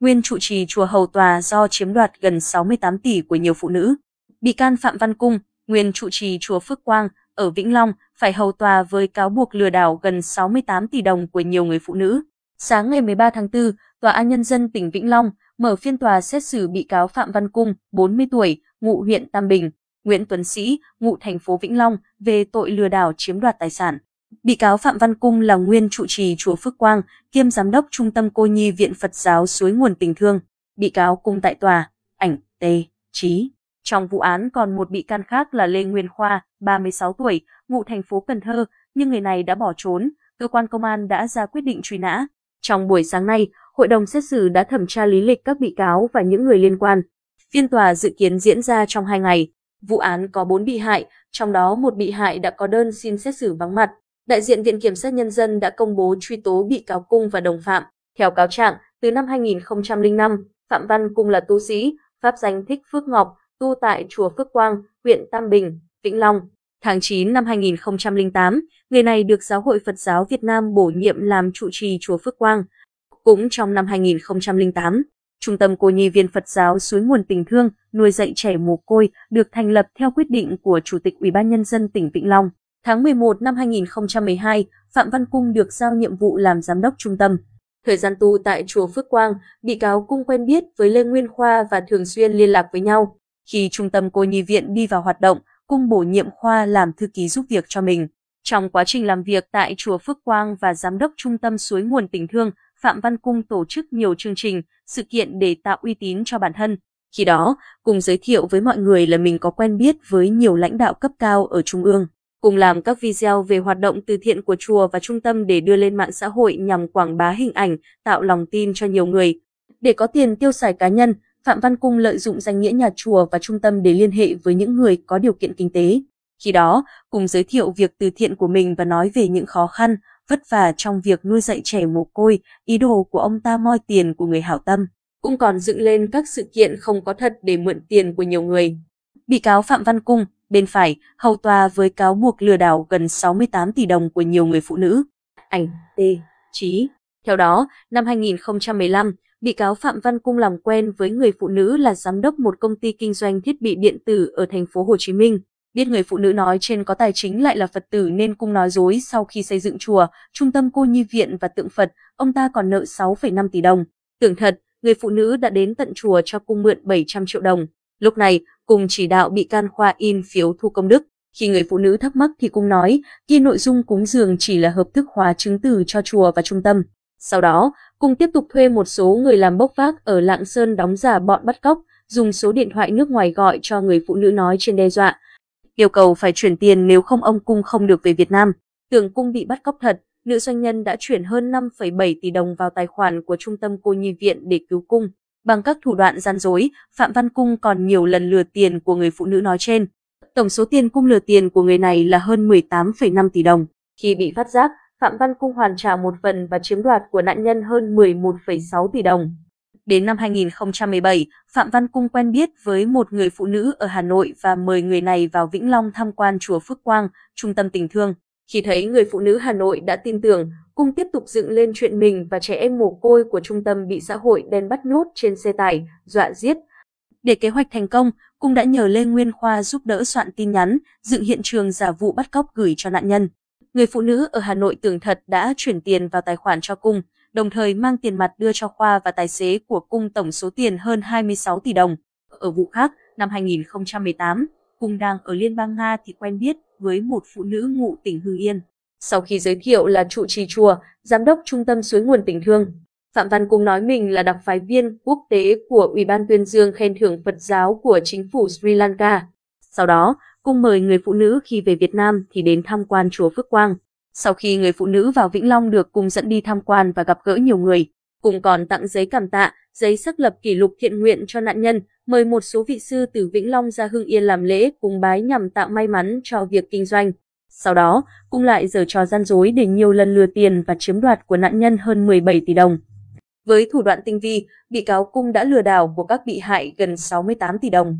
nguyên trụ trì chùa hầu tòa do chiếm đoạt gần 68 tỷ của nhiều phụ nữ. Bị can Phạm Văn Cung, nguyên trụ trì chùa Phước Quang ở Vĩnh Long phải hầu tòa với cáo buộc lừa đảo gần 68 tỷ đồng của nhiều người phụ nữ. Sáng ngày 13 tháng 4, Tòa án Nhân dân tỉnh Vĩnh Long mở phiên tòa xét xử bị cáo Phạm Văn Cung, 40 tuổi, ngụ huyện Tam Bình, Nguyễn Tuấn Sĩ, ngụ thành phố Vĩnh Long về tội lừa đảo chiếm đoạt tài sản. Bị cáo Phạm Văn Cung là nguyên trụ trì chùa Phước Quang, kiêm giám đốc Trung tâm Cô nhi Viện Phật giáo Suối Nguồn Tình Thương. Bị cáo cung tại tòa, ảnh, T, Trí. Trong vụ án còn một bị can khác là Lê Nguyên Khoa, 36 tuổi, ngụ thành phố Cần Thơ, nhưng người này đã bỏ trốn, cơ quan công an đã ra quyết định truy nã. Trong buổi sáng nay, hội đồng xét xử đã thẩm tra lý lịch các bị cáo và những người liên quan. Phiên tòa dự kiến diễn ra trong hai ngày. Vụ án có 4 bị hại, trong đó một bị hại đã có đơn xin xét xử vắng mặt. Đại diện Viện Kiểm sát Nhân dân đã công bố truy tố bị cáo Cung và đồng phạm. Theo cáo trạng, từ năm 2005, Phạm Văn Cung là tu sĩ, pháp danh Thích Phước Ngọc, tu tại chùa Phước Quang, huyện Tam Bình, Vĩnh Long. Tháng 9 năm 2008, người này được Giáo hội Phật giáo Việt Nam bổ nhiệm làm trụ trì chùa Phước Quang. Cũng trong năm 2008, Trung tâm Cô nhi viên Phật giáo Suối Nguồn Tình Thương nuôi dạy trẻ mồ côi được thành lập theo quyết định của Chủ tịch Ủy ban Nhân dân tỉnh Vĩnh Long. Tháng 11 năm 2012, Phạm Văn Cung được giao nhiệm vụ làm giám đốc trung tâm. Thời gian tu tại chùa Phước Quang, bị cáo Cung quen biết với Lê Nguyên Khoa và thường xuyên liên lạc với nhau. Khi trung tâm cô nhi viện đi vào hoạt động, Cung bổ nhiệm Khoa làm thư ký giúp việc cho mình. Trong quá trình làm việc tại chùa Phước Quang và giám đốc trung tâm suối nguồn tình thương, Phạm Văn Cung tổ chức nhiều chương trình, sự kiện để tạo uy tín cho bản thân. Khi đó, Cung giới thiệu với mọi người là mình có quen biết với nhiều lãnh đạo cấp cao ở Trung ương cùng làm các video về hoạt động từ thiện của chùa và trung tâm để đưa lên mạng xã hội nhằm quảng bá hình ảnh, tạo lòng tin cho nhiều người. Để có tiền tiêu xài cá nhân, Phạm Văn Cung lợi dụng danh nghĩa nhà chùa và trung tâm để liên hệ với những người có điều kiện kinh tế. Khi đó, cùng giới thiệu việc từ thiện của mình và nói về những khó khăn, vất vả trong việc nuôi dạy trẻ mồ côi, ý đồ của ông ta moi tiền của người hảo tâm. Cũng còn dựng lên các sự kiện không có thật để mượn tiền của nhiều người. Bị cáo Phạm Văn Cung, bên phải, hầu tòa với cáo buộc lừa đảo gần 68 tỷ đồng của nhiều người phụ nữ. Ảnh T. Chí. Theo đó, năm 2015, bị cáo Phạm Văn Cung làm quen với người phụ nữ là giám đốc một công ty kinh doanh thiết bị điện tử ở thành phố Hồ Chí Minh. Biết người phụ nữ nói trên có tài chính lại là Phật tử nên Cung nói dối sau khi xây dựng chùa, trung tâm cô nhi viện và tượng Phật, ông ta còn nợ 6,5 tỷ đồng. Tưởng thật, người phụ nữ đã đến tận chùa cho Cung mượn 700 triệu đồng. Lúc này, cùng chỉ đạo bị can khoa in phiếu thu công đức. Khi người phụ nữ thắc mắc thì cung nói, kia nội dung cúng dường chỉ là hợp thức hóa chứng từ cho chùa và trung tâm. Sau đó, cung tiếp tục thuê một số người làm bốc vác ở Lạng Sơn đóng giả bọn bắt cóc, dùng số điện thoại nước ngoài gọi cho người phụ nữ nói trên đe dọa. Yêu cầu phải chuyển tiền nếu không ông cung không được về Việt Nam. Tưởng cung bị bắt cóc thật, nữ doanh nhân đã chuyển hơn 5,7 tỷ đồng vào tài khoản của trung tâm cô nhi viện để cứu cung. Bằng các thủ đoạn gian dối, Phạm Văn Cung còn nhiều lần lừa tiền của người phụ nữ nói trên. Tổng số tiền cung lừa tiền của người này là hơn 18,5 tỷ đồng. Khi bị phát giác, Phạm Văn Cung hoàn trả một phần và chiếm đoạt của nạn nhân hơn 11,6 tỷ đồng. Đến năm 2017, Phạm Văn Cung quen biết với một người phụ nữ ở Hà Nội và mời người này vào Vĩnh Long tham quan chùa Phước Quang, trung tâm tình thương. Khi thấy người phụ nữ Hà Nội đã tin tưởng, Cung tiếp tục dựng lên chuyện mình và trẻ em mồ côi của trung tâm bị xã hội đen bắt nhốt trên xe tải, dọa giết. Để kế hoạch thành công, Cung đã nhờ Lê Nguyên Khoa giúp đỡ soạn tin nhắn, dựng hiện trường giả vụ bắt cóc gửi cho nạn nhân. Người phụ nữ ở Hà Nội tưởng thật đã chuyển tiền vào tài khoản cho Cung, đồng thời mang tiền mặt đưa cho Khoa và tài xế của Cung tổng số tiền hơn 26 tỷ đồng. Ở vụ khác, năm 2018, Cung đang ở Liên bang Nga thì quen biết với một phụ nữ ngụ tỉnh Hưng Yên. Sau khi giới thiệu là trụ trì chùa, giám đốc trung tâm suối nguồn tình thương, Phạm Văn Cung nói mình là đặc phái viên quốc tế của Ủy ban tuyên dương khen thưởng Phật giáo của chính phủ Sri Lanka. Sau đó, Cung mời người phụ nữ khi về Việt Nam thì đến tham quan chùa Phước Quang. Sau khi người phụ nữ vào Vĩnh Long được Cung dẫn đi tham quan và gặp gỡ nhiều người, Cung còn tặng giấy cảm tạ, giấy xác lập kỷ lục thiện nguyện cho nạn nhân, mời một số vị sư từ Vĩnh Long ra Hưng Yên làm lễ cùng bái nhằm tạo may mắn cho việc kinh doanh. Sau đó, cung lại giở trò gian dối để nhiều lần lừa tiền và chiếm đoạt của nạn nhân hơn 17 tỷ đồng. Với thủ đoạn tinh vi, bị cáo cung đã lừa đảo của các bị hại gần 68 tỷ đồng.